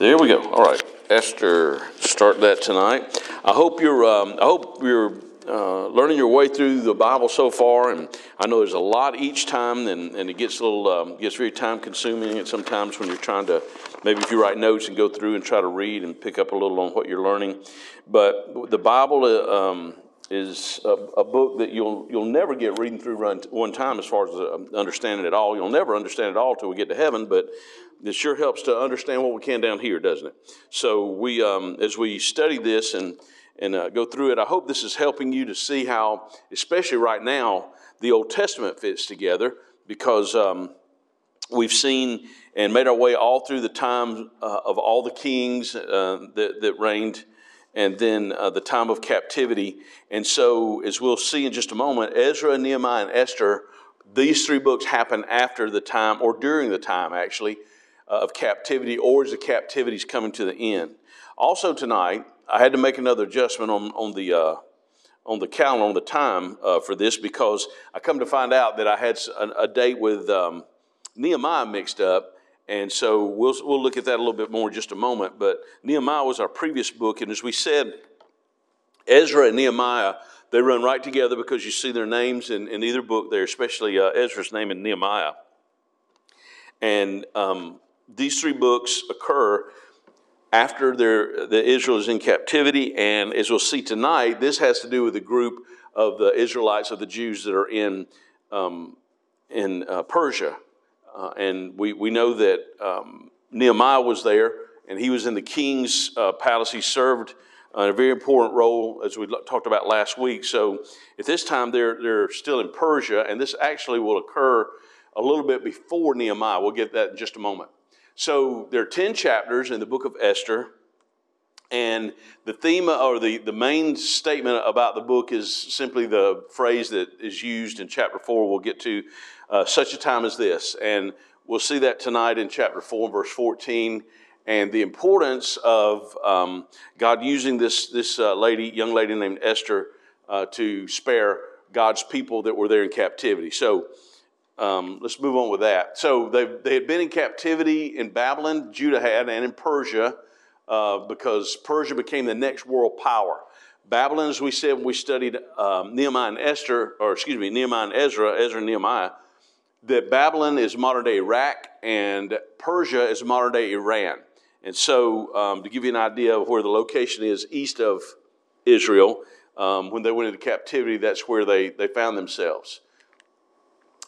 There we go. All right, Esther, start that tonight. I hope you're. Um, I hope you're uh, learning your way through the Bible so far, and I know there's a lot each time, and, and it gets a little um, gets very time consuming. And sometimes when you're trying to, maybe if you write notes and go through and try to read and pick up a little on what you're learning, but the Bible uh, um, is a, a, book that you'll you'll never get reading through one time as far as uh, understanding it all. You'll never understand it all till we get to heaven, but it sure helps to understand what we can down here, doesn't it? So we, um, as we study this and and uh, go through it, I hope this is helping you to see how, especially right now, the Old Testament fits together because um, we've seen and made our way all through the time uh, of all the kings uh, that, that reigned and then uh, the time of captivity. And so, as we'll see in just a moment, Ezra, Nehemiah, and Esther, these three books happen after the time, or during the time actually, of captivity, or as the captivity is coming to the end. Also, tonight, I had to make another adjustment on, on the. Uh, on the calendar, on the time uh, for this, because I come to find out that I had a, a date with um, Nehemiah mixed up, and so we'll, we'll look at that a little bit more in just a moment. But Nehemiah was our previous book. And as we said, Ezra and Nehemiah, they run right together because you see their names in, in either book there, especially uh, Ezra's name and Nehemiah. And um, these three books occur after the Israel is in captivity. And as we'll see tonight, this has to do with the group of the Israelites, of the Jews that are in, um, in uh, Persia. Uh, and we, we know that um, Nehemiah was there, and he was in the king's uh, palace. He served a very important role, as we talked about last week. So at this time, they're, they're still in Persia, and this actually will occur a little bit before Nehemiah. We'll get that in just a moment. So there are 10 chapters in the book of Esther. And the theme or the, the main statement about the book is simply the phrase that is used in chapter 4, we'll get to uh, such a time as this. And we'll see that tonight in chapter 4, verse 14, and the importance of um, God using this, this uh, lady, young lady named Esther, uh, to spare God's people that were there in captivity. So um, let's move on with that. So they, they had been in captivity in Babylon, Judah had, and in Persia, uh, because Persia became the next world power. Babylon, as we said when we studied um, Nehemiah and Esther, or excuse me, Nehemiah and Ezra, Ezra and Nehemiah, that Babylon is modern day Iraq and Persia is modern day Iran. And so, um, to give you an idea of where the location is east of Israel, um, when they went into captivity, that's where they, they found themselves.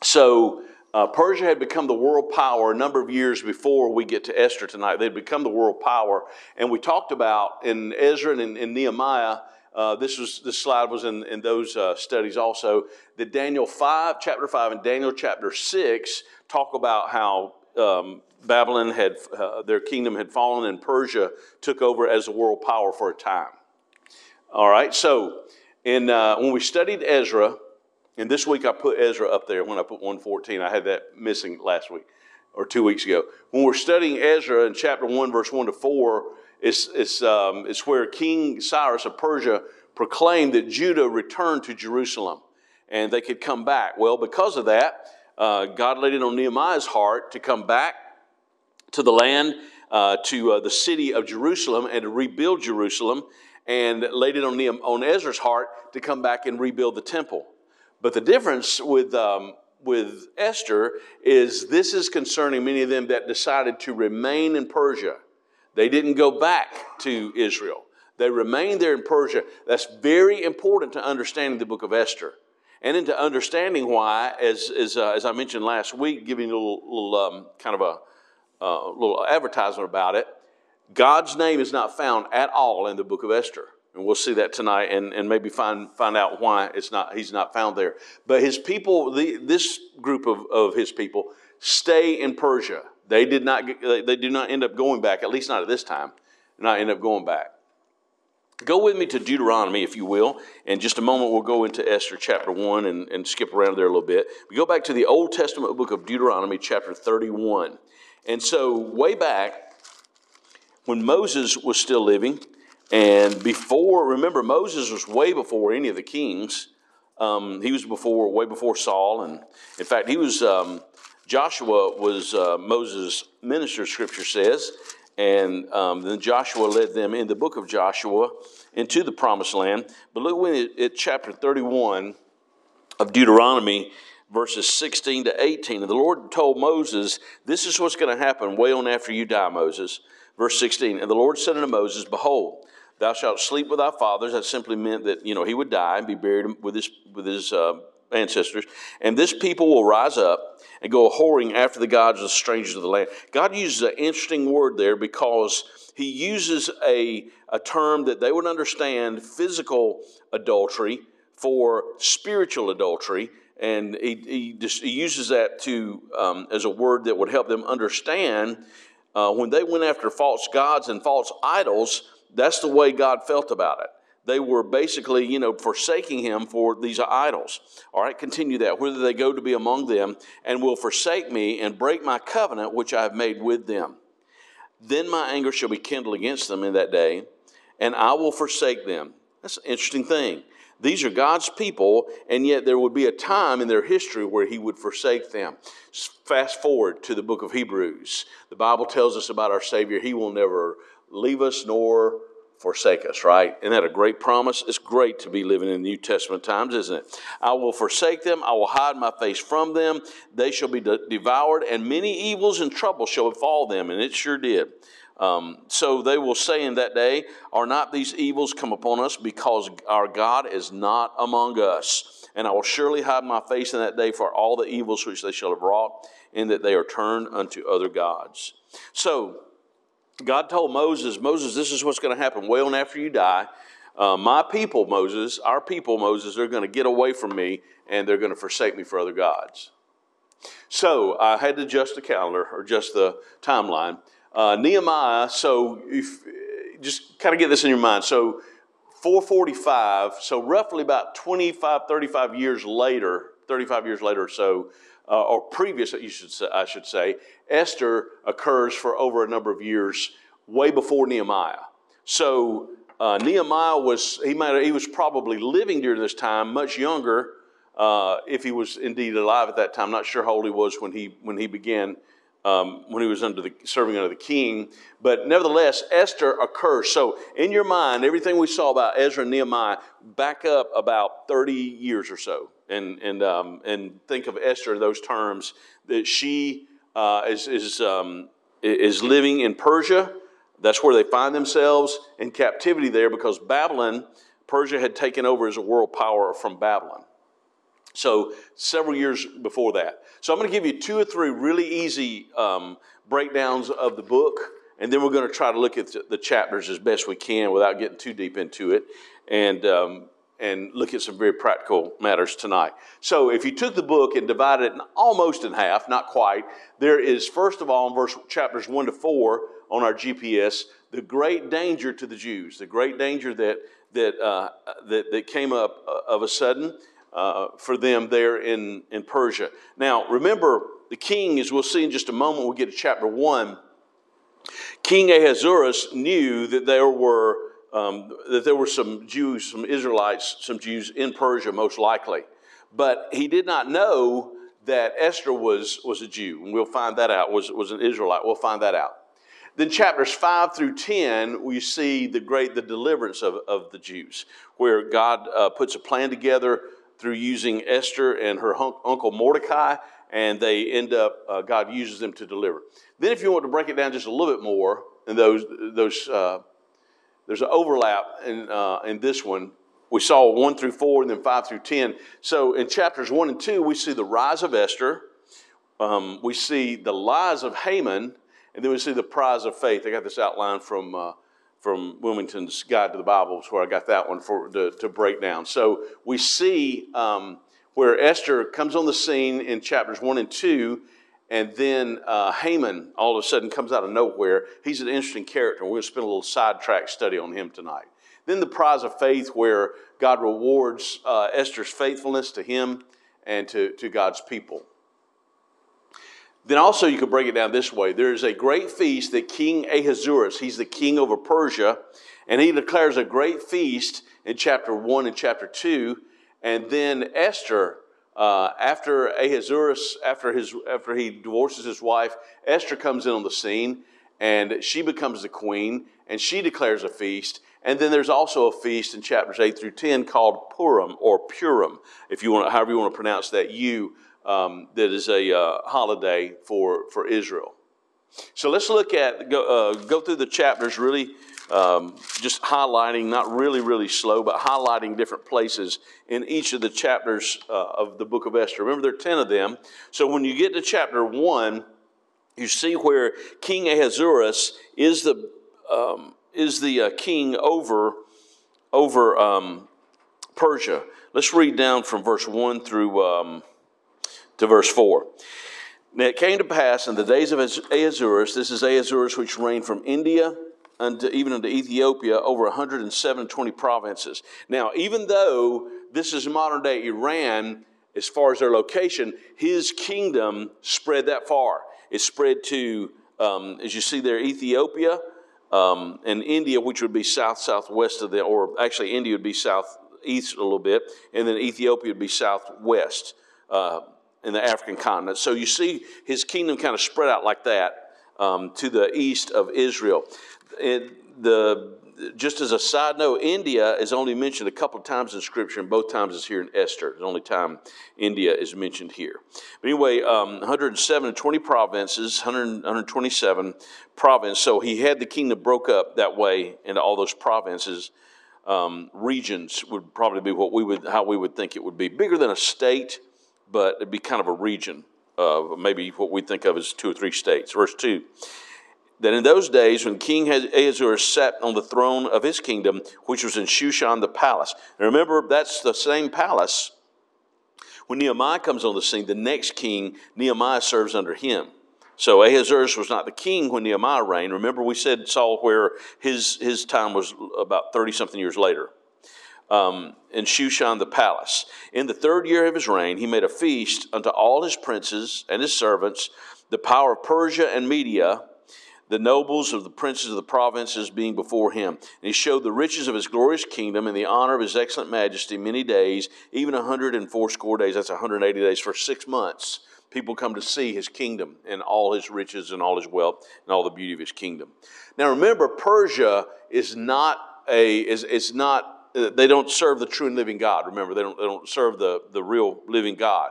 So, uh, Persia had become the world power a number of years before we get to Esther tonight. They'd become the world power. And we talked about in Ezra and in, Nehemiah uh, this was this slide was in, in those uh, studies also. That Daniel five, chapter five, and Daniel chapter six talk about how um, Babylon had uh, their kingdom had fallen, and Persia took over as a world power for a time. All right, so in uh, when we studied Ezra, and this week I put Ezra up there when I put one fourteen. I had that missing last week or two weeks ago. When we're studying Ezra in chapter one, verse one to four it's, it's, um, it's where King Cyrus of Persia proclaimed that Judah returned to Jerusalem and they could come back. Well, because of that, uh, God laid it on Nehemiah's heart to come back to the land, uh, to uh, the city of Jerusalem, and to rebuild Jerusalem, and laid it on, Nehem- on Ezra's heart to come back and rebuild the temple. But the difference with, um, with Esther is this is concerning many of them that decided to remain in Persia. They didn't go back to Israel. They remained there in Persia. That's very important to understanding the book of Esther and into understanding why, as, as, uh, as I mentioned last week, giving a little, little um, kind of a uh, little advertisement about it, God's name is not found at all in the book of Esther. And we'll see that tonight and, and maybe find, find out why it's not, he's not found there. But his people, the, this group of, of his people, stay in Persia. They did not, they do not end up going back, at least not at this time, not end up going back. Go with me to Deuteronomy, if you will. In just a moment, we'll go into Esther chapter 1 and, and skip around there a little bit. We go back to the Old Testament book of Deuteronomy, chapter 31. And so, way back, when Moses was still living, and before, remember, Moses was way before any of the kings. Um, he was before, way before Saul. And in fact, he was um, Joshua was uh, Moses' minister, scripture says, And um, then Joshua led them in the book of Joshua into the promised land. But look when it, at chapter 31 of Deuteronomy, verses 16 to 18. And the Lord told Moses, This is what's going to happen way on after you die, Moses. Verse 16. And the Lord said unto Moses, Behold, thou shalt sleep with thy fathers. That simply meant that, you know, he would die and be buried with his, with his uh, ancestors. And this people will rise up and go whoring after the gods of the strangers of the land. God uses an interesting word there because he uses a, a term that they would understand physical adultery for spiritual adultery and he, he, just, he uses that to um, as a word that would help them understand uh, when they went after false gods and false idols that's the way god felt about it they were basically you know forsaking him for these idols all right continue that whether they go to be among them and will forsake me and break my covenant which i have made with them then my anger shall be kindled against them in that day and i will forsake them that's an interesting thing these are God's people, and yet there would be a time in their history where He would forsake them. Fast forward to the book of Hebrews. The Bible tells us about our Savior. He will never leave us nor forsake us, right? Isn't that a great promise? It's great to be living in the New Testament times, isn't it? I will forsake them. I will hide my face from them. They shall be de- devoured, and many evils and troubles shall befall them. And it sure did. Um, so they will say in that day, Are not these evils come upon us because our God is not among us? And I will surely hide my face in that day for all the evils which they shall have wrought, in that they are turned unto other gods. So God told Moses, Moses, this is what's going to happen well on after you die. Uh, my people, Moses, our people, Moses, they're going to get away from me and they're going to forsake me for other gods. So I had to adjust the calendar or just the timeline. Uh, Nehemiah, so if, just kind of get this in your mind. So 445, so roughly about 25, 35 years later, 35 years later or so, uh, or previous, you should say, I should say, Esther occurs for over a number of years, way before Nehemiah. So uh, Nehemiah was he might he was probably living during this time, much younger, uh, if he was indeed alive at that time. Not sure how old he was when he when he began um, when he was under the, serving under the king. But nevertheless, Esther occurs. So, in your mind, everything we saw about Ezra and Nehemiah, back up about 30 years or so and, and, um, and think of Esther in those terms that she uh, is, is, um, is living in Persia. That's where they find themselves in captivity there because Babylon, Persia had taken over as a world power from Babylon. So, several years before that. So, I'm going to give you two or three really easy um, breakdowns of the book, and then we're going to try to look at the chapters as best we can without getting too deep into it, and, um, and look at some very practical matters tonight. So, if you took the book and divided it almost in half, not quite, there is, first of all, in verse chapters 1 to 4 on our GPS, the great danger to the Jews, the great danger that, that, uh, that, that came up uh, of a sudden uh, for them there in, in Persia. Now, remember, the king, as we'll see in just a moment, we'll get to chapter 1. King Ahasuerus knew that there were um, that there were some Jews, some Israelites, some Jews in Persia, most likely, but he did not know that Esther was was a Jew, and we'll find that out. was was an Israelite. We'll find that out. Then chapters 5 through 10, we see the great the deliverance of, of the Jews, where God uh, puts a plan together through using Esther and her uncle Mordecai, and they end up, uh, God uses them to deliver. Then, if you want to break it down just a little bit more, and those, those uh, there's an overlap in, uh, in this one. We saw 1 through 4 and then 5 through 10. So in chapters 1 and 2, we see the rise of Esther, um, we see the lies of Haman, and then we see the prize of faith. I got this outline from uh, from Willmington's Guide to the Bible, is where I got that one for to, to break down. So we see um, where Esther comes on the scene in chapters one and two, and then uh, Haman all of a sudden comes out of nowhere. He's an interesting character. Going to spend a little sidetrack study on him tonight. Then the prize of faith, where God rewards uh, Esther's faithfulness to him and to, to God's people. Then also you could break it down this way. There is a great feast that King Ahasuerus, he's the king over Persia, and he declares a great feast in chapter 1 and chapter 2. And then Esther, uh, after Ahasuerus, after, his, after he divorces his wife, Esther comes in on the scene. and she becomes the queen, and she declares a feast. And then there's also a feast in chapters 8 through 10 called Purim or Purim, if you want, however you want to pronounce that U, um, that is a uh, holiday for, for Israel. So let's look at, go, uh, go through the chapters really um, just highlighting, not really, really slow, but highlighting different places in each of the chapters uh, of the book of Esther. Remember, there are 10 of them. So when you get to chapter 1, you see where King Ahasuerus is the, um, is the uh, king over, over um, Persia. Let's read down from verse 1 through um, to verse 4. Now it came to pass in the days of Ahasuerus, this is Ahasuerus which reigned from India unto, even unto Ethiopia, over 120 provinces. Now, even though this is modern day Iran, as far as their location, his kingdom spread that far. It spread to, um, as you see there, Ethiopia um, and India, which would be south southwest of the, or actually India would be southeast a little bit, and then Ethiopia would be southwest. Uh, in the African continent. So you see his kingdom kind of spread out like that um, to the east of Israel. It, the, just as a side note, India is only mentioned a couple of times in Scripture, and both times it's here in Esther. The only time India is mentioned here. But anyway, um, 107 20 provinces, 100, 127 provinces. So he had the kingdom broke up that way into all those provinces. Um, regions would probably be what we would, how we would think it would be. Bigger than a state, but it'd be kind of a region, of maybe what we think of as two or three states. Verse 2 that in those days when King Ahasuerus sat on the throne of his kingdom, which was in Shushan the palace. And remember, that's the same palace. When Nehemiah comes on the scene, the next king, Nehemiah serves under him. So Ahasuerus was not the king when Nehemiah reigned. Remember, we said Saul, where his, his time was about 30 something years later um, in Shushan the palace. In the third year of his reign, he made a feast unto all his princes and his servants, the power of Persia and Media, the nobles of the princes of the provinces being before him. And he showed the riches of his glorious kingdom and the honor of his excellent majesty many days, even a hundred and fourscore days. That's 180 days for six months. People come to see his kingdom and all his riches and all his wealth and all the beauty of his kingdom. Now remember, Persia is not a is, is not they don't serve the true and living God. Remember, they don't, they don't serve the, the real living God.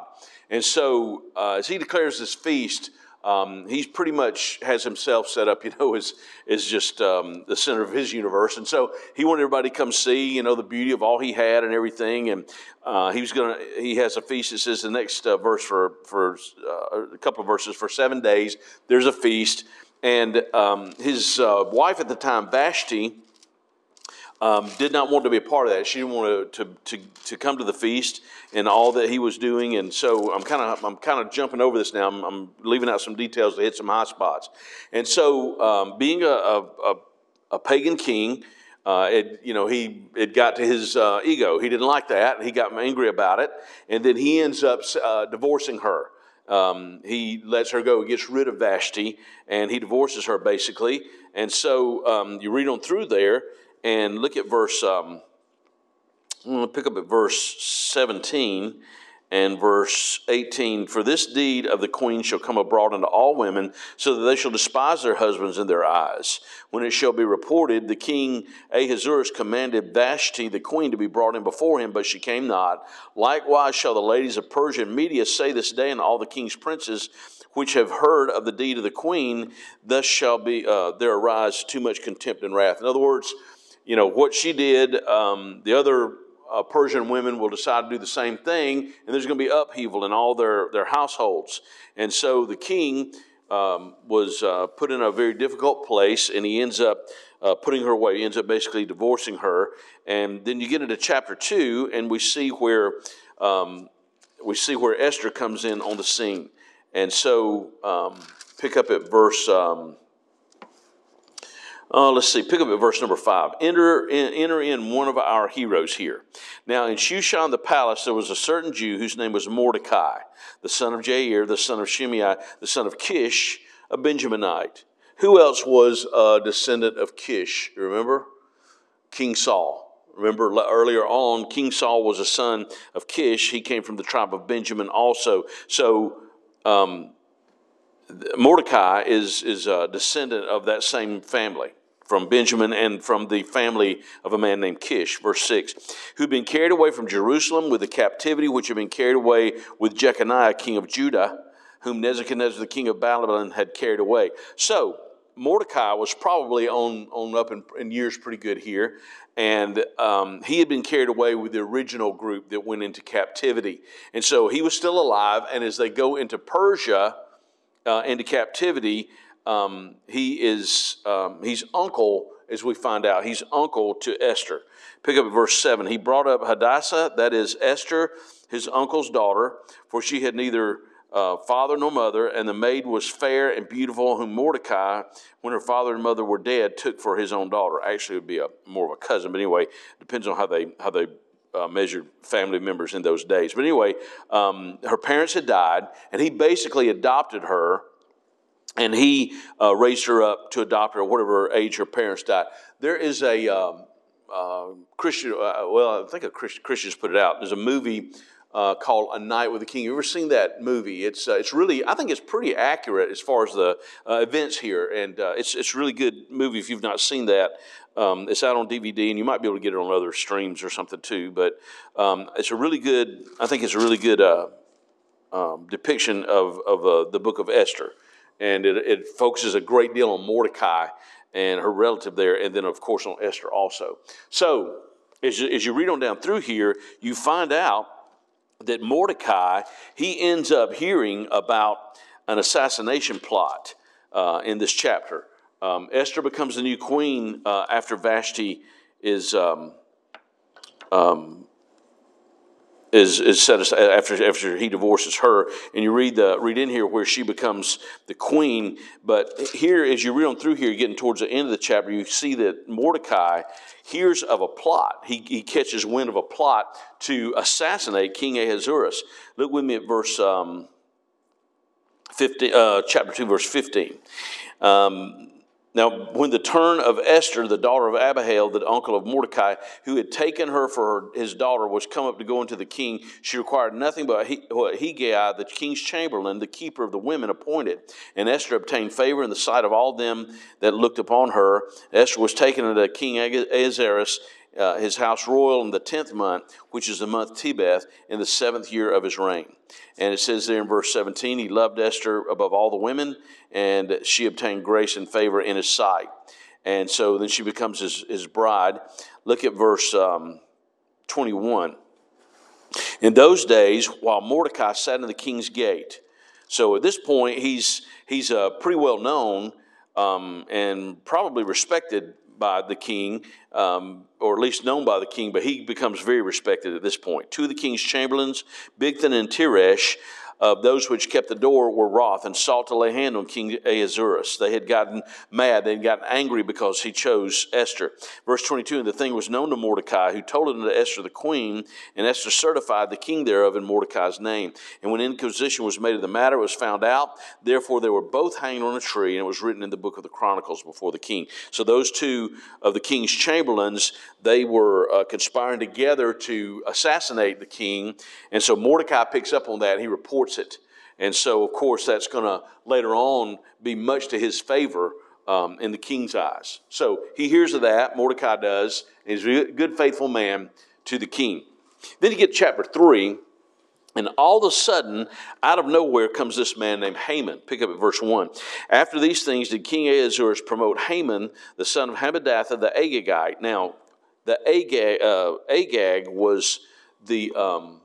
And so, uh, as he declares this feast, um, he pretty much has himself set up, you know, as, as just um, the center of his universe. And so he wanted everybody to come see, you know, the beauty of all he had and everything. And uh, he was going to, he has a feast that says the next uh, verse for, for uh, a couple of verses, for seven days, there's a feast. And um, his uh, wife at the time, Vashti, um, did not want to be a part of that. She didn't want to, to, to, to, come to the feast and all that he was doing. And so I'm kind of I'm kind of jumping over this now. I'm, I'm, leaving out some details to hit some high spots. And so um, being a, a, a, pagan king, uh, it, you know, he it got to his uh, ego. He didn't like that. He got angry about it, and then he ends up uh, divorcing her. Um, he lets her go. He gets rid of Vashti, and he divorces her basically. And so um, you read on through there, and look at verse, um, I'm going to pick up at verse 17 and verse 18 For this deed of the queen shall come abroad unto all women, so that they shall despise their husbands in their eyes. When it shall be reported, the king Ahasuerus commanded Vashti the queen to be brought in before him, but she came not. Likewise shall the ladies of Persia and Media say this day unto all the king's princes, which have heard of the deed of the queen, thus shall be uh, there arise too much contempt and wrath. In other words, you know, what she did, um, the other uh, Persian women will decide to do the same thing, and there's going to be upheaval in all their, their households. And so the king um, was uh, put in a very difficult place, and he ends up uh, putting her away. He ends up basically divorcing her. And then you get into chapter two, and we see where um, we see where Esther comes in on the scene. And so um, pick up at verse um, uh, let's see, pick up at verse number five. Enter in, enter in one of our heroes here. Now, in Shushan the palace, there was a certain Jew whose name was Mordecai, the son of Jair, the son of Shimei, the son of Kish, a Benjaminite. Who else was a descendant of Kish? Remember? King Saul. Remember earlier on, King Saul was a son of Kish. He came from the tribe of Benjamin also. So, um, Mordecai is, is a descendant of that same family from Benjamin and from the family of a man named Kish. Verse 6 Who'd been carried away from Jerusalem with the captivity which had been carried away with Jeconiah, king of Judah, whom Nebuchadnezzar, the king of Babylon, had carried away. So, Mordecai was probably on, on up in, in years pretty good here, and um, he had been carried away with the original group that went into captivity. And so he was still alive, and as they go into Persia, uh, into captivity, um, he is um, he's uncle, as we find out, he's uncle to Esther. Pick up verse 7. He brought up Hadassah, that is Esther, his uncle's daughter, for she had neither uh, father nor mother, and the maid was fair and beautiful, whom Mordecai, when her father and mother were dead, took for his own daughter. Actually, it would be a, more of a cousin, but anyway, depends on how they how they uh, measured family members in those days. But anyway, um, her parents had died, and he basically adopted her and he uh, raised her up to adopt her at whatever age her parents died. There is a um, uh, Christian, uh, well, I think a Christian, Christians put it out. There's a movie uh, called A Night with the King. You ever seen that movie? It's uh, it's really, I think it's pretty accurate as far as the uh, events here, and it's it's a really good movie if you've not seen that. Um, it's out on DVD, and you might be able to get it on other streams or something too. But um, it's a really good. I think it's a really good um, depiction of of the book of Esther and it, it focuses a great deal on Mordecai and her relative there, and then, of course, on Esther also. So, as you, as you read on down through here, you find out that Mordecai, he ends up hearing about an assassination plot uh, in this chapter. Um, Esther becomes the new queen uh, after Vashti is um, um, is, is set aside after, after he divorces her. And you read, the, read in here where she becomes the queen. But here, as you read on through here, getting towards the end of the chapter, you see that Mordecai hears of a plot. He, he catches wind of a plot to assassinate King Ahasuerus. Look with me at verse um, 15, uh, chapter 2, verse 15. Um, now, when the turn of Esther, the daughter of Abihail, the uncle of Mordecai, who had taken her for her, his daughter, was come up to go into the king, she required nothing but what Hegai, the king's chamberlain, the keeper of the women, appointed. And Esther obtained favor in the sight of all them that looked upon her. Esther was taken unto King Ahasuerus, uh, his house royal in the tenth month, which is the month Tebeth, in the seventh year of his reign. And it says there in verse 17, he loved Esther above all the women, and she obtained grace and favor in his sight. And so then she becomes his, his bride. Look at verse um, 21. In those days, while Mordecai sat in the king's gate, so at this point, he's, he's a pretty well known um, and probably respected by the king, um, or at least known by the king, but he becomes very respected at this point. Two of the king's chamberlains, Bigthan and Teresh, of those which kept the door were wroth and sought to lay hand on King Ahasuerus. They had gotten mad. They had gotten angry because he chose Esther. Verse 22 And the thing was known to Mordecai, who told it unto Esther the queen, and Esther certified the king thereof in Mordecai's name. And when inquisition was made of the matter, it was found out. Therefore, they were both hanged on a tree, and it was written in the book of the Chronicles before the king. So those two of the king's chamberlains, they were uh, conspiring together to assassinate the king. And so Mordecai picks up on that, and he reports it. And so, of course, that's going to later on be much to his favor um, in the king's eyes. So he hears of that, Mordecai does, and he's a good, faithful man to the king. Then you get chapter 3, and all of a sudden, out of nowhere comes this man named Haman. Pick up at verse 1. After these things, did King Ahasuerus promote Haman, the son of Hammedatha, the Agagite. Now, the Agag, uh, Agag was the um,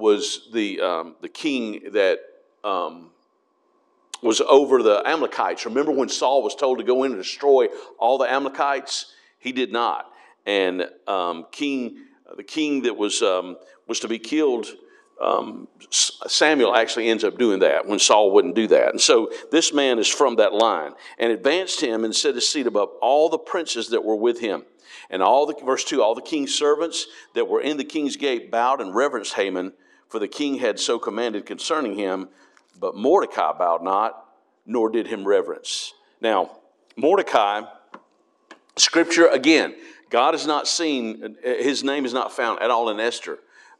was the, um, the king that um, was over the Amalekites. Remember when Saul was told to go in and destroy all the Amalekites? He did not. And um, king, the king that was, um, was to be killed, um, Samuel actually ends up doing that when Saul wouldn't do that. And so this man is from that line and advanced him and set his seat above all the princes that were with him. And all the, verse 2, all the king's servants that were in the king's gate bowed and reverenced Haman for the king had so commanded concerning him. But Mordecai bowed not, nor did him reverence. Now, Mordecai, scripture again, God is not seen, his name is not found at all in Esther.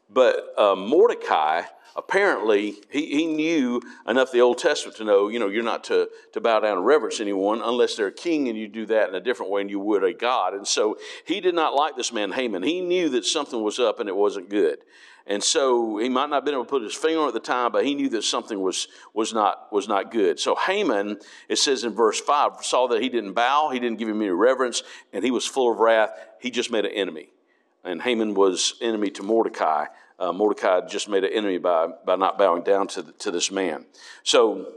But uh, Mordecai apparently he, he knew enough the Old Testament to know, you know, you're not to, to bow down and reverence anyone unless they're a king and you do that in a different way than you would a God. And so he did not like this man Haman. He knew that something was up and it wasn't good. And so he might not have been able to put his finger on it at the time, but he knew that something was, was, not, was not good. So Haman, it says in verse 5, saw that he didn't bow, he didn't give him any reverence, and he was full of wrath. He just made an enemy. And Haman was enemy to Mordecai uh, Mordecai just made an enemy by, by not bowing down to, the, to this man. So,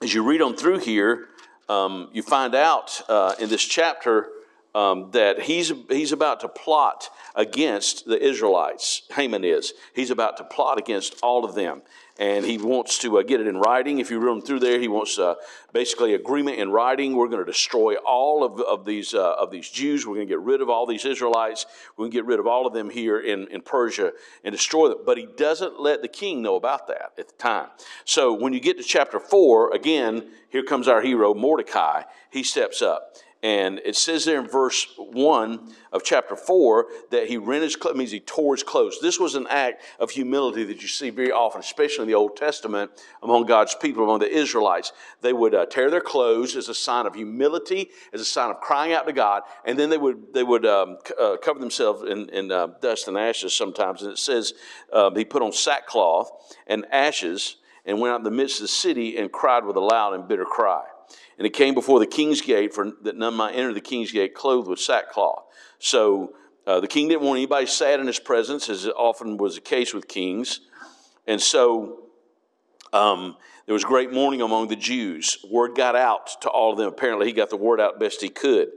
as you read on through here, um, you find out uh, in this chapter um, that he's, he's about to plot against the Israelites. Haman is. He's about to plot against all of them and he wants to uh, get it in writing. If you run through there, he wants uh, basically agreement in writing. We're going to destroy all of, of these uh, of these Jews. We're going to get rid of all these Israelites. We're going to get rid of all of them here in, in Persia and destroy them. But he doesn't let the king know about that at the time. So when you get to chapter four, again, here comes our hero Mordecai. He steps up. And it says there in verse 1 of chapter 4 that he rent his clothes, means he tore his clothes. This was an act of humility that you see very often, especially in the Old Testament among God's people, among the Israelites. They would uh, tear their clothes as a sign of humility, as a sign of crying out to God, and then they would, they would um, uh, cover themselves in, in uh, dust and ashes sometimes. And it says um, he put on sackcloth and ashes and went out in the midst of the city and cried with a loud and bitter cry. And it came before the king's gate, for that none might enter the king's gate clothed with sackcloth. So uh, the king didn't want anybody sad in his presence, as often was the case with kings. And so um, there was great mourning among the Jews. Word got out to all of them. Apparently, he got the word out best he could.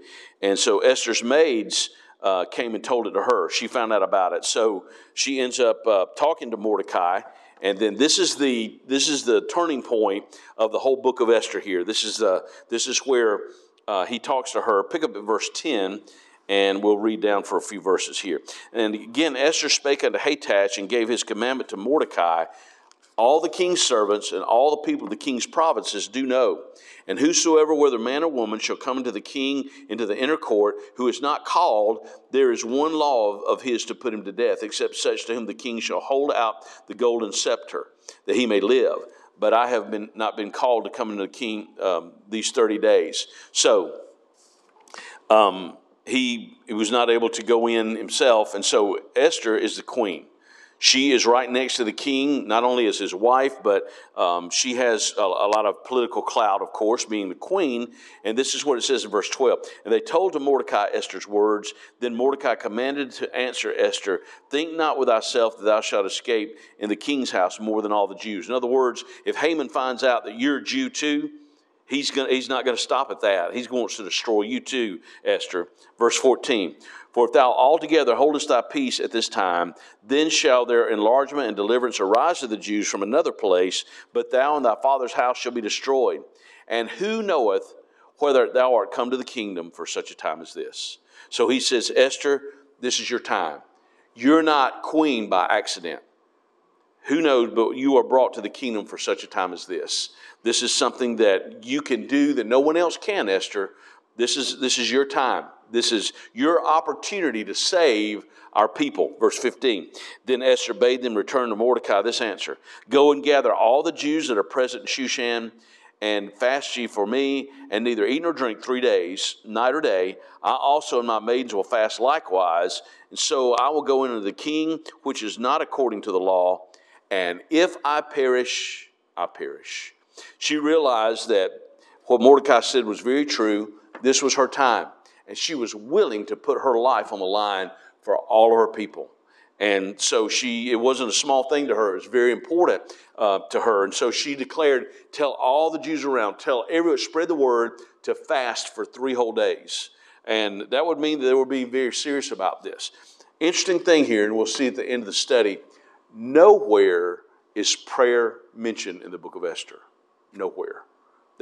And so Esther's maids uh, came and told it to her. She found out about it. So she ends up uh, talking to Mordecai and then this is the this is the turning point of the whole book of Esther here. This is uh, this is where uh, he talks to her. Pick up at verse ten, and we'll read down for a few verses here. And again, Esther spake unto Hatach and gave his commandment to Mordecai. All the king's servants and all the people of the king's provinces do know and whosoever, whether man or woman, shall come into the king into the inner court, who is not called, there is one law of, of his to put him to death, except such to whom the king shall hold out the golden scepter, that he may live. But I have been, not been called to come into the king um, these 30 days. So, um, he, he was not able to go in himself, and so Esther is the queen. She is right next to the king, not only as his wife, but um, she has a, a, lot of political clout, of course, being the queen. And this is what it says in verse 12. And they told to Mordecai Esther's words. Then Mordecai commanded to answer Esther, Think not with thyself that thou shalt escape in the king's house more than all the Jews. In other words, if Haman finds out that you're a Jew too, He's, gonna, he's not going to stop at that. He wants to destroy you too, Esther. Verse 14 For if thou altogether holdest thy peace at this time, then shall their enlargement and deliverance arise to the Jews from another place, but thou and thy father's house shall be destroyed. And who knoweth whether thou art come to the kingdom for such a time as this? So he says, Esther, this is your time. You're not queen by accident. Who knows, but you are brought to the kingdom for such a time as this. This is something that you can do that no one else can, Esther. This is, this is your time. This is your opportunity to save our people. Verse 15. Then Esther bade them return to Mordecai this answer Go and gather all the Jews that are present in Shushan, and fast ye for me, and neither eat nor drink three days, night or day. I also and my maidens will fast likewise. And so I will go into the king, which is not according to the law. And if I perish, I perish. She realized that what Mordecai said was very true. This was her time. And she was willing to put her life on the line for all of her people. And so she, it wasn't a small thing to her. It was very important uh, to her. And so she declared, tell all the Jews around, tell everyone, spread the word to fast for three whole days. And that would mean that they were being very serious about this. Interesting thing here, and we'll see at the end of the study, nowhere is prayer mentioned in the book of Esther nowhere.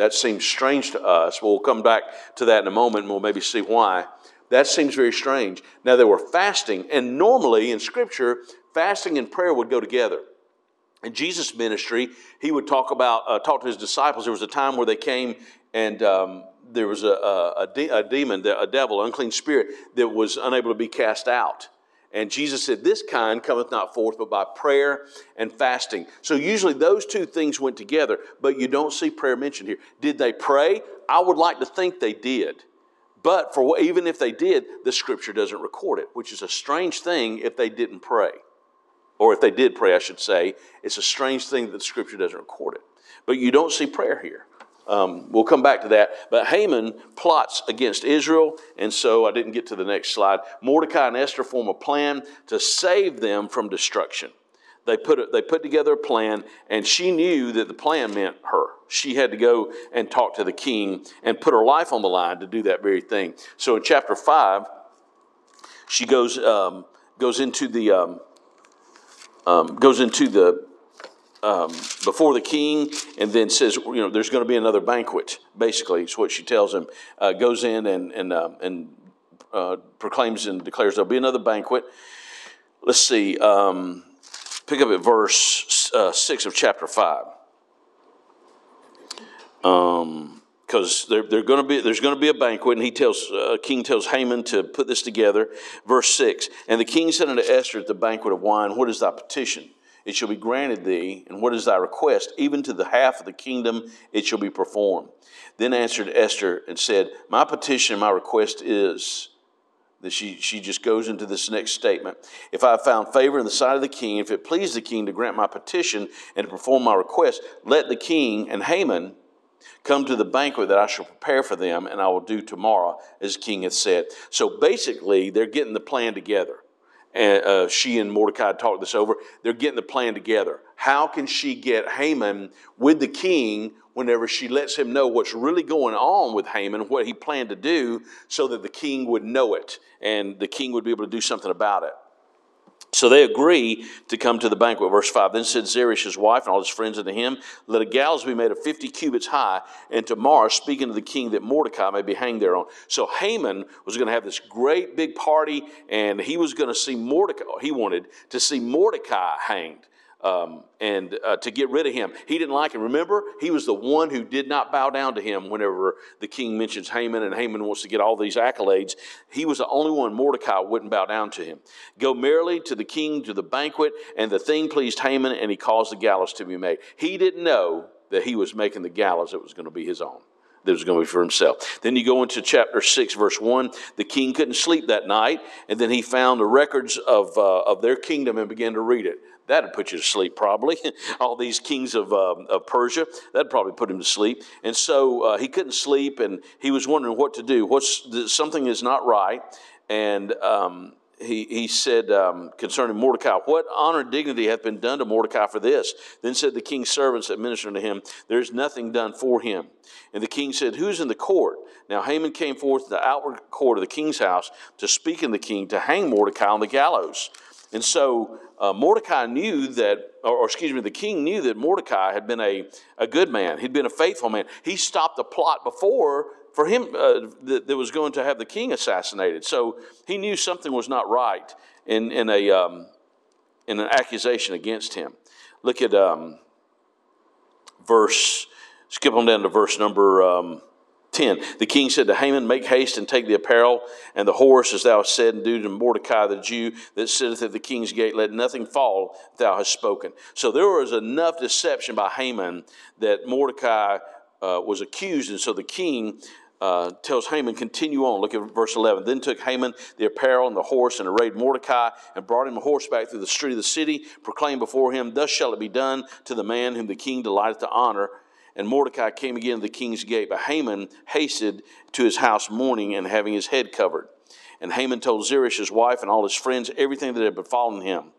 That seems strange to us. We'll come back to that in a moment and we'll maybe see why. That seems very strange. Now, they were fasting, and normally in Scripture, fasting and prayer would go together. In Jesus' ministry, he would talk about, uh, talk to his disciples. There was a time where they came and um, there was a, a, a, de- a demon, a devil, unclean spirit that was unable to be cast out. And Jesus said, This kind cometh not forth but by prayer and fasting. So usually those two things went together, but you don't see prayer mentioned here. Did they pray? I would like to think they did. But for even if they did, the scripture doesn't record it, which is a strange thing if they didn't pray. Or if they did pray, I should say. It's a strange thing that the scripture doesn't record it. But you don't see prayer here. Um, we'll come back to that. But Haman plots against Israel, and so I didn't get to the next slide. Mordecai and Esther form a plan to save them from destruction. They put, a, they put together a plan, and she knew that the plan meant her. She had to go and talk to the king and put her life on the line to do that very thing. So in chapter 5, she goes, um, goes into the. Um, um, goes into the um, before the king and then says, you know, there's going to be another banquet, basically, is what she tells him. Uh, goes in and, and, uh, and uh, proclaims and declares there'll be another banquet. Let's see, um, pick up at verse uh, 6 of chapter 5. Um, because they're, they're going to be, there's going to be a banquet, and he tells, uh, king tells Haman to put this together. Verse 6 And the king said unto Esther at the banquet of wine, What is thy petition? It shall be granted thee, and what is thy request? Even to the half of the kingdom it shall be performed. Then answered Esther and said, My petition, my request is that she, she just goes into this next statement. If I have found favor in the sight of the king, if it please the king to grant my petition and to perform my request, let the king and Haman come to the banquet that I shall prepare for them, and I will do tomorrow, as the king hath said. So basically, they're getting the plan together and uh, she and Mordecai talked this over. They're getting the plan together. How can she get Haman with the king whenever she lets him know what's really going on with Haman, what he planned to do, so that the king would know it and the king would be able to do something about it? So they agree to come to the banquet. Verse 5 Then said Zeresh, his wife, and all his friends unto him, Let a gallows be made of 50 cubits high, and tomorrow speaking to the king that Mordecai may be hanged thereon. So Haman was going to have this great big party, and he was going to see Mordecai, he wanted to see Mordecai hanged um, and uh, to get rid of him. He didn't like him. Remember, he was the one who did not bow down to him whenever the king mentions Haman, and Haman wants to get all these accolades. He was the only one Mordecai wouldn't bow down to him. Go merrily to the king to the banquet, and the thing pleased Haman, and he caused the gallows to be made. He didn't know that he was making the gallows that was going to be his own that was going to be for himself. Then you go into chapter 6, verse 1. The king couldn't sleep that night, and then he found the records of, uh, of their kingdom and began to read it. That'd put you to sleep, probably. All these kings of, uh, of Persia, that'd probably put him to sleep. And so uh, he couldn't sleep, and he was wondering what to do. What's something is not right, and um, he, he said um, concerning Mordecai, What honor and dignity hath been done to Mordecai for this? Then said the king's servants that ministered to him, There is nothing done for him. And the king said, Who's in the court? Now Haman came forth to the outward court of the king's house to speak in the king to hang Mordecai on the gallows. And so uh, Mordecai knew that, or, or, excuse me, the king knew that Mordecai had been a, a good man. He'd been a faithful man. He stopped the plot before for him uh, that, that, was going to have the king assassinated. So he knew something was not right in, in, a, um, in an accusation against him. Look at um, verse, skip on down to verse number um, 10. The king said to Haman, Make haste and take the apparel and the horse, as thou hast said, and do to Mordecai the Jew that sitteth at the king's gate. Let nothing fall thou hast spoken. So there was enough deception by Haman that Mordecai uh, was accused, and so the king uh, tells Haman, continue on. Look at verse 11. Then took Haman the apparel and the horse and arrayed Mordecai and brought him a horseback through the street of the city, proclaimed before him, Thus shall it be done to the man whom the king delighteth to honor. And Mordecai came again to the king's gate, but Haman hasted to his house mourning and having his head covered. And Haman told Zeresh, his wife, and all his friends everything that had befallen him.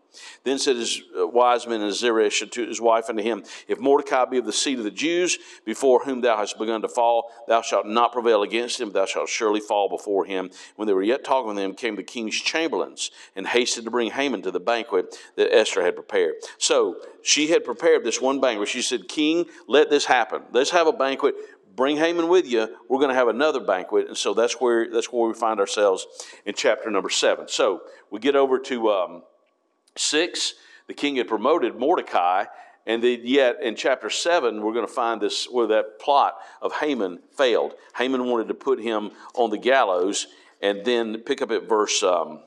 Then said his uh, wise men and Zeresh to his wife unto him, If Mordecai be of the seed of the Jews, before whom thou hast begun to fall, thou shalt not prevail against him, thou shalt surely fall before him. When they were yet talking with him, came the king's chamberlains and hasted to bring Haman to the banquet that Esther had prepared. So she had prepared this one banquet. She said, King, let this happen. Let's have a banquet bring Haman with you. We're going to have another banquet, and so that's where that's where we find ourselves in chapter number seven. So we get over to um, Six, the king had promoted Mordecai, and yet in chapter 7, we're going to find this where that plot of Haman failed. Haman wanted to put him on the gallows, and then pick up at verse um,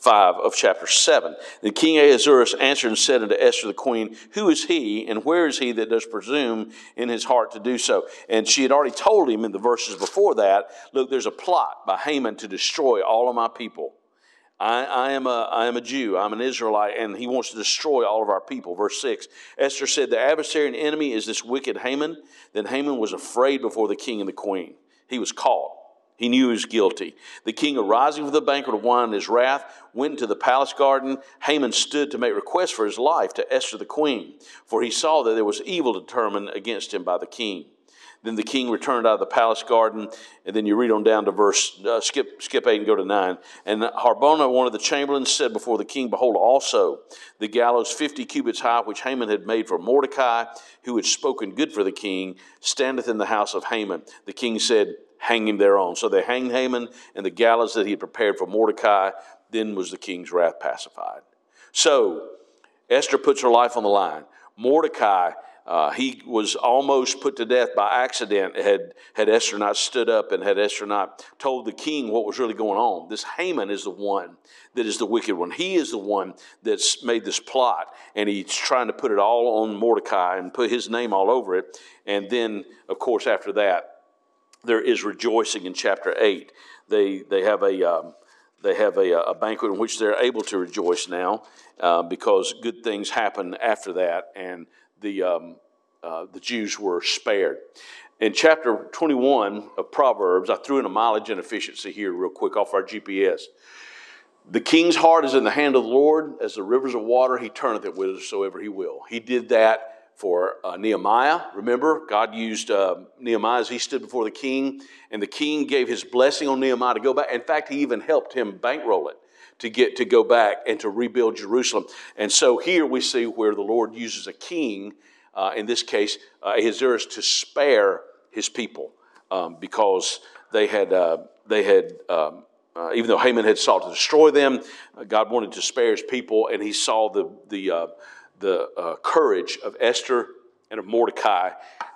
5 of chapter 7. Then King Ahasuerus answered and said unto Esther the queen, Who is he, and where is he that does presume in his heart to do so? And she had already told him in the verses before that, Look, there's a plot by Haman to destroy all of my people. I, I, am a, I am a Jew, I'm an Israelite, and he wants to destroy all of our people. Verse 6 Esther said, The adversary and enemy is this wicked Haman. Then Haman was afraid before the king and the queen. He was caught. He knew he was guilty. The king, arising from the banquet of wine in his wrath, went into the palace garden. Haman stood to make request for his life to Esther the queen, for he saw that there was evil determined against him by the king. Then the king returned out of the palace garden, and then you read on down to verse, uh, skip, skip 8 and go to 9. And Harbona, one of the chamberlains, said before the king, Behold, also the gallows 50 cubits high, which Haman had made for Mordecai, who had spoken good for the king, standeth in the house of Haman. The king said, hang him thereon. So they hanged Haman and the gallows that he had prepared for Mordecai. Then was the king's wrath pacified. So Esther puts her life on the line. Mordecai, uh, he was almost put to death by accident had, had Esther not stood up and had Esther not told the king what was really going on. This Haman is the one that is the wicked one. He is the one that's made this plot, and he's trying to put it all on Mordecai and put his name all over it. And then, of course, after that, there is rejoicing in chapter 8. They, they have, a, um, they have a, a, banquet in which they're able to rejoice now uh, because good things happen after that, and the, um, uh, the Jews were spared. In chapter 21 of Proverbs, I threw in a mileage inefficiency here, real quick, off our GPS. The king's heart is in the hand of the Lord, as the rivers of water, he turneth it whithersoever he will. He did that for uh, Nehemiah. Remember, God used uh, Nehemiah as he stood before the king, and the king gave his blessing on Nehemiah to go back. In fact, he even helped him bankroll it to get to go back and to rebuild Jerusalem. And so here we see where the Lord uses a king, uh, in this case, uh, Ahasuerus, to spare his people um, because they had uh, they had. Um, uh, even though Haman had sought to destroy them, uh, God wanted to spare his people, and he saw the, the uh, the uh, courage of Esther and of Mordecai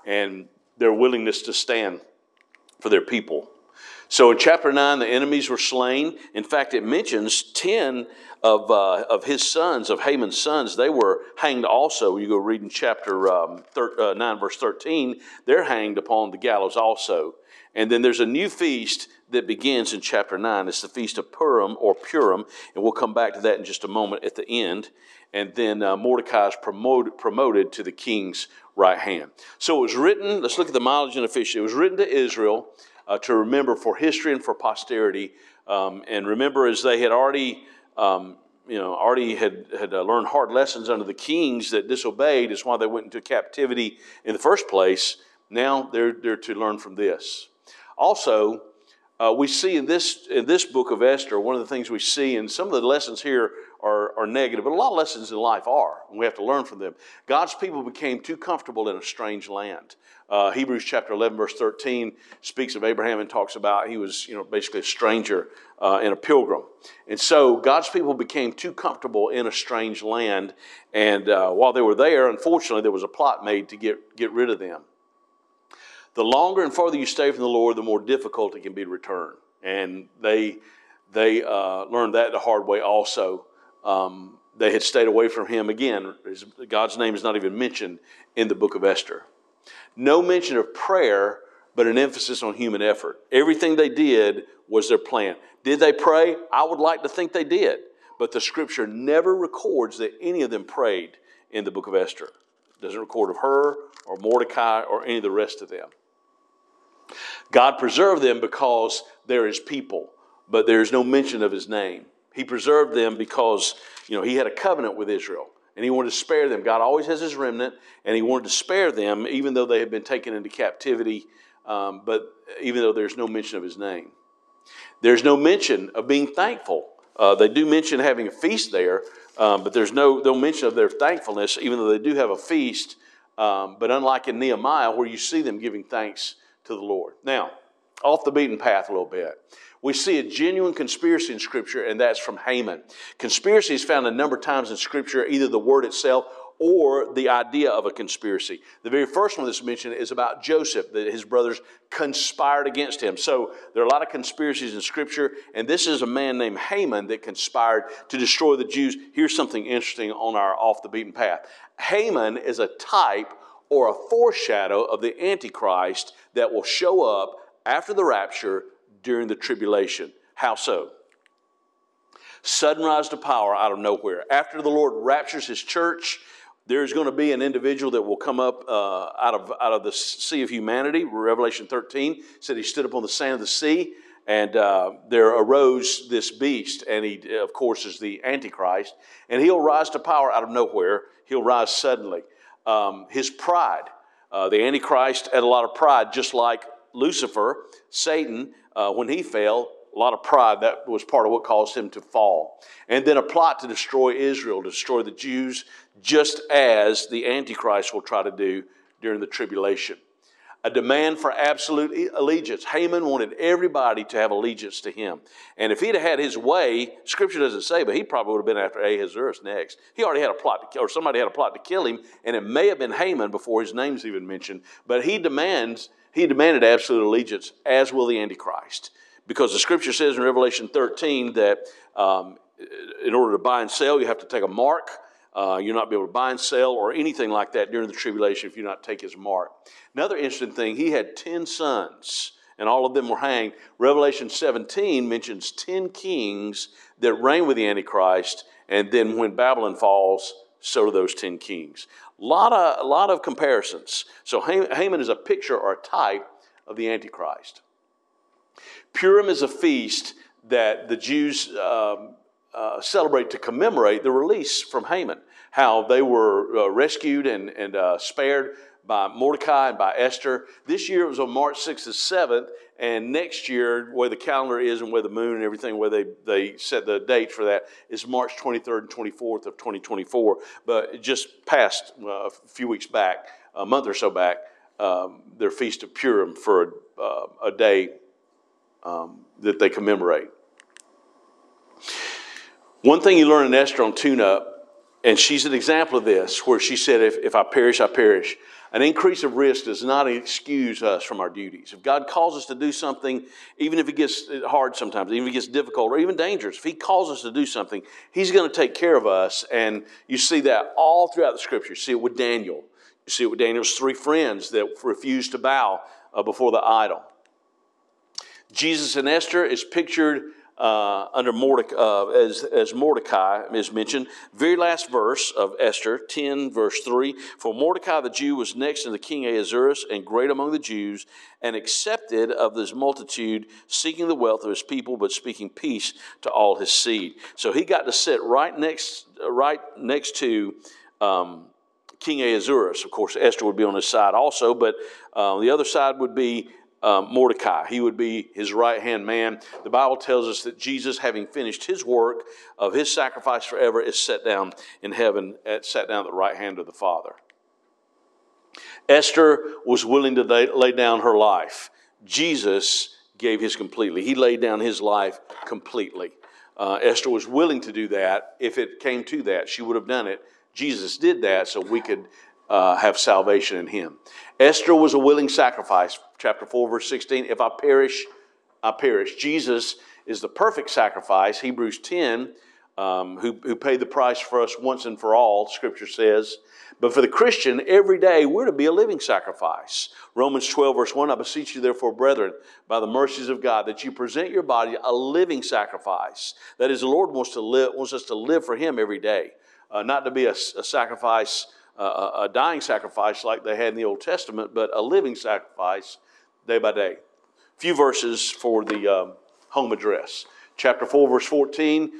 and their willingness to stand for their people. So in chapter 9, the enemies were slain. In fact, it mentions 10 of, uh, of his sons, of Haman's sons, they were hanged also. You go read in chapter um, thir- uh, 9, verse 13, they're hanged upon the gallows also. And then there's a new feast that begins in chapter 9. It's the Feast of Purim or Purim, and we'll come back to that in just a moment at the end and then uh, Mordecai is promoted, promoted to the king's right hand. So it was written, let's look at the mileage and efficiency. It was written to Israel uh, to remember for history and for posterity. Um, and remember, as they had already, um, you know, already had, had uh, learned hard lessons under the kings that disobeyed, is why they went into captivity in the first place. Now they're, they're to learn from this. Also, uh, we see in this, in this book of Esther, one of the things we see, and some of the lessons here are, are negative, but a lot of lessons in life are, and we have to learn from them. God's people became too comfortable in a strange land. Uh, Hebrews chapter 11, verse 13 speaks of Abraham and talks about he was, you know, basically a stranger uh, and a pilgrim. And so God's people became too comfortable in a strange land, and uh, while they were there, unfortunately, there was a plot made to get, get rid of them the longer and farther you stay from the Lord, the more difficult it can be to return. And they they uh, learned that the hard way also. Um, they had stayed away from him again. God's name is not even mentioned in the book of Esther. No mention of prayer, but an emphasis on human effort. Everything they did was their plan. Did they pray? I would like to think they did, but the scripture never records that any of them prayed in the book of Esther. It doesn't record of her or Mordecai or any of the rest of them. God preserved them because they're his people, but there's no mention of his name. He preserved them because, you know, he had a covenant with Israel and he wanted to spare them. God always has his remnant and he wanted to spare them even though they had been taken into captivity, um, but even though there's no mention of his name. There's no mention of being thankful. Uh, they do mention having a feast there, um, but there's no, no mention of their thankfulness, even though they do have a feast. Um, but unlike in Nehemiah, where you see them giving thanks to the Lord. Now, off the beaten path a little bit. We see a genuine conspiracy in Scripture, and that's from Haman. Conspiracy is found a number of times in Scripture, either the word itself or the idea of a conspiracy. The very first one that's mentioned is about Joseph, that his brothers conspired against him. So there are a lot of conspiracies in Scripture, and this is a man named Haman that conspired to destroy the Jews. Here's something interesting on our off the beaten path Haman is a type or a foreshadow of the Antichrist that will show up after the rapture during the tribulation. How so? Sudden rise to power out of nowhere. After the Lord raptures his church, there's going to be an individual that will come up uh, out, of, out of the sea of humanity. Revelation 13 said he stood up on the sand of the sea, and uh, there arose this beast, and he, of course, is the Antichrist, and he'll rise to power out of nowhere. He'll rise suddenly. Um, his pride, uh, the Antichrist had a lot of pride, just like Lucifer, Satan, uh, when he fell, a lot of pride. That was part of what caused him to fall. And then a plot to destroy Israel, destroy the Jews, just as the Antichrist will try to do during the tribulation. A demand for absolute allegiance. Haman wanted everybody to have allegiance to him. And if he'd have had his way, Scripture doesn't say, but he probably would have been after Ahasuerus next. He already had a plot to kill, or somebody had a plot to kill him, and it may have been Haman before his name's even mentioned. But he demands, he demanded absolute allegiance, as will the Antichrist. Because the Scripture says in Revelation 13 that um, in order to buy and sell, you have to take a mark uh, you'll not be able to buy and sell or anything like that during the tribulation if you not take his mark. Another interesting thing, he had 10 sons, and all of them were hanged. Revelation 17 mentions 10 kings that reign with the Antichrist, and then when Babylon falls, so do those 10 kings. A lot of, a lot of comparisons. So Haman is a picture or a type of the Antichrist. Purim is a feast that the Jews um, uh, celebrate to commemorate the release from Haman, how they were uh, rescued and, and uh, spared by Mordecai and by Esther. This year it was on March 6th and 7th, and next year, where the calendar is and where the moon and everything, where they, they set the date for that, is March 23rd and 24th of 2024. But just passed uh, a few weeks back, a month or so back, um, their Feast of Purim for a, uh, a day um, that they commemorate. One thing you learn in Esther on tune up, and she's an example of this, where she said, if, if I perish, I perish. An increase of risk does not excuse us from our duties. If God calls us to do something, even if it gets hard sometimes, even if it gets difficult or even dangerous, if He calls us to do something, He's going to take care of us. And you see that all throughout the scripture. You see it with Daniel. You see it with Daniel's three friends that refused to bow uh, before the idol. Jesus and Esther is pictured uh, under Mordecai, uh, as, as Mordecai is mentioned. Very last verse of Esther 10, verse 3 For Mordecai the Jew was next to the king Ahasuerus and great among the Jews, and accepted of this multitude, seeking the wealth of his people, but speaking peace to all his seed. So he got to sit right next, right next to. Um, King Ahasuerus. Of course, Esther would be on his side also, but uh, the other side would be um, Mordecai. He would be his right hand man. The Bible tells us that Jesus, having finished his work of his sacrifice forever, is set down in heaven, at, sat down at the right hand of the Father. Esther was willing to lay, down her life. Jesus gave his completely. He laid down his life completely. Uh, Esther was willing to do that. If it came to that, she would have done it. Jesus did that so we could uh, have salvation in him. Esther was a willing sacrifice. Chapter 4, verse 16 If I perish, I perish. Jesus is the perfect sacrifice. Hebrews 10, um, who, who paid the price for us once and for all, Scripture says. But for the Christian, every day we're to be a living sacrifice. Romans 12, verse 1 I beseech you, therefore, brethren, by the mercies of God, that you present your body a living sacrifice. That is, the Lord wants, to live, wants us to live for Him every day, uh, not to be a, a sacrifice uh, a dying sacrifice like they had in the Old Testament, but a living sacrifice day by day. A few verses for the um, home address. Chapter 4, verse 14,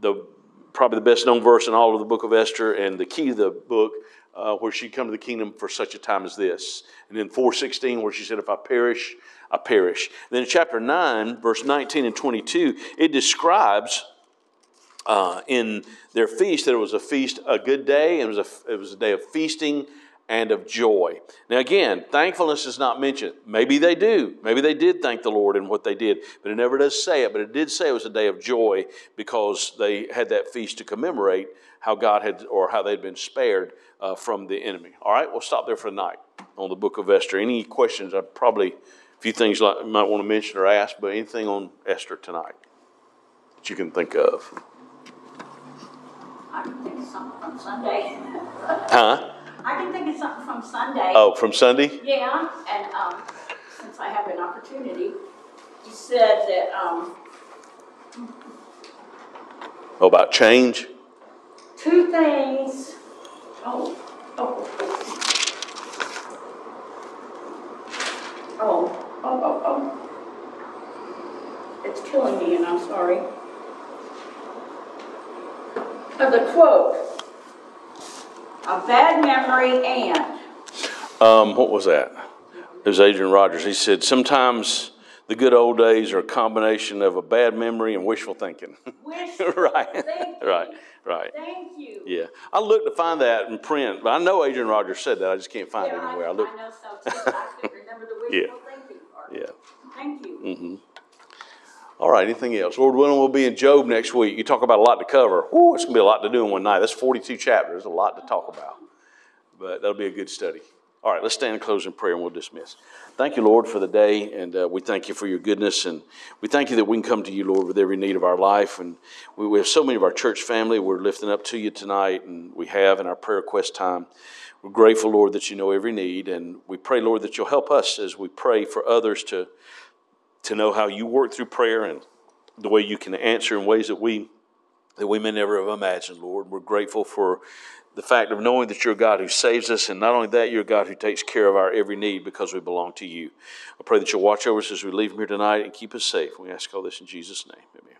the, probably the best known verse in all of the book of Esther and the key to the book, uh, where she come to the kingdom for such a time as this. And then 416, where she said, If I perish, I perish. then in chapter 9, verse 19 and 22, it describes uh, in their feast that it was a feast, a good day, and it was a, it was a day of feasting and of joy. Now, again, thankfulness is not mentioned. Maybe they do. Maybe they did thank the Lord in what they did, but it never does say it. But it did say it was a day of joy because they had that feast to commemorate how God had, or how they'd been spared uh, from the enemy. All right, we'll stop there for the night on the book of Esther. Any questions? I probably a few things I might want to mention or ask, but anything on Esther tonight that you can think of? I can think of something from Sunday. Huh? I can think of something from Sunday. Oh, from Sunday? Yeah, and, um, since I have an opportunity, he said that, um, Oh, about change? two things, oh, oh, oh, oh, oh, oh. It's killing me and I'm sorry. Uh, the quote, "A bad memory and," Um, what was that? It was Adrian Rogers. He said, Sometimes the good old days are a combination of a bad memory and wishful thinking. wishful right, right, right. Thank you. Yeah. I looked to find that in print, but I know Adrian Rogers said that. I just can't find it Yeah, I- anywhere. I looked. I know so too, I remember the Yeah. wishful thinking part. Yeah. Thank you. Mm-hmm. All right, anything else? Lord willing, we'll be in Job next week. You talk about a lot to cover. Whew, it's going to be a lot to do in one night. That's 42 chapters, a lot to talk about. But that'll be a good study. All right, let's stand and close in prayer and we'll dismiss. Thank you, Lord, for the day, and uh, we thank you for your goodness. And we thank you that we can come to you, Lord, with every need of our life. And we, we have so many of our church family we're lifting up to you tonight, and we have in our prayer request time. We're grateful, Lord, that you know every need. And we pray, Lord, that you'll help us as we pray for others to to know how you work through prayer and the way you can answer in ways that we that we may never have imagined, Lord. We're grateful for the fact of knowing that you're God who saves us, and not only that, you're God who takes care of our every need because we belong to you. I pray that you'll watch over us as we leave from here tonight and keep us safe. We ask all this in Jesus' name. Amen.